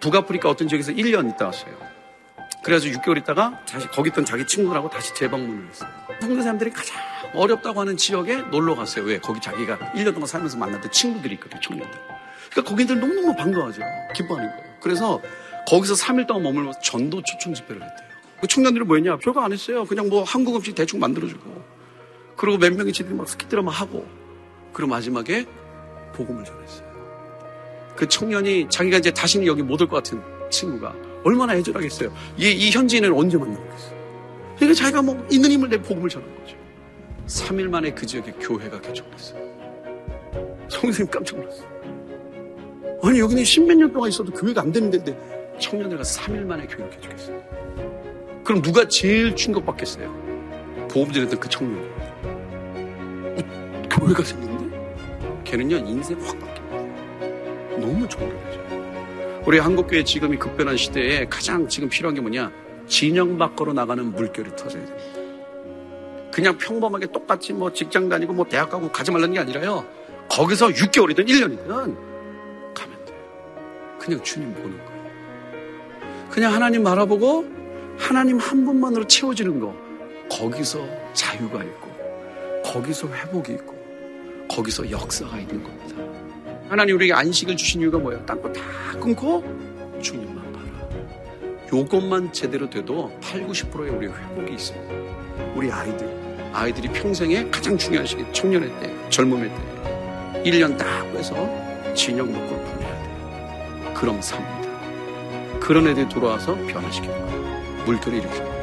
북아프리카 어떤 지역에서 1년 있다 왔어요. 그래서 6개월 있다가 다시 거기 있던 자기 친구들하고 다시 재방문을 했어요. 한국 사람들이 가장 어렵다고 하는 지역에 놀러 갔어요. 왜? 거기 자기가 1년 동안 살면서 만났던 친구들이 있거든요. 청년들. 그러니까 거기들 너무너무 반가워하죠. 기뻐하는 거예요. 그래서 거기서 3일 동안 머물면서 전도 초청 집회를 했대요. 그 청년들이 뭐 했냐? 별거 안 했어요. 그냥 뭐 한국 음식 대충 만들어주고. 그리고 몇 명이 지들이 막 스키 드라마 하고. 그리고 마지막에 복음을 전했어요. 그 청년이 자기가 이제 다시는 여기 못 올 것 같은 친구가 얼마나 애절하겠어요. 이, 이 현지인은 언제 만나보겠어요. 그러니까 자기가 뭐 있는 힘을 내 복음을 전한 거죠. 3일 만에 그 지역에 교회가 개척됐어요. 성생님 깜짝 놀랐어요. 아니 여기는 십몇 년 동안 있어도 교회가 안 데인데 청년들과 3일 만에 교회를 개척했어요. 그럼 누가 제일 충격받겠어요? 보험 전했던 그 청년. 어, 교회가 생겼네? 걔는요 인생 확 바뀝니다. 너무 충격이죠. 우리 한국교회 지금 이 급변한 시대에 가장 지금 필요한 게 뭐냐? 진영 밖으로 나가는 물결이 터져야 됩니다. 그냥 평범하게 똑같이 뭐 직장 다니고 뭐 대학 가고 가지 말라는 게 아니라요. 거기서 6개월이든 1년이든 가면 돼요. 그냥 주님 보는 거예요. 그냥 하나님 바라보고 하나님 한 분만으로 채워지는 거. 거기서 자유가 있고, 거기서 회복이 있고, 거기서 역사가 있는 겁니다. 하나님 우리에게 안식을 주신 이유가 뭐예요? 딴거 다 끊고 주님만 봐라. 요것만 제대로 돼도 8, 90%의 우리 회복이 있습니다. 우리 아이들, 아이들이 평생에 가장 중요한 시기, 청년의 때, 젊음의 때, 1년 딱 해서 진영 먹고 보내야 돼요. 그럼 삽니다. 그런 애들이 돌아와서 변화시키는 거예요. 물결이 됩니다. 더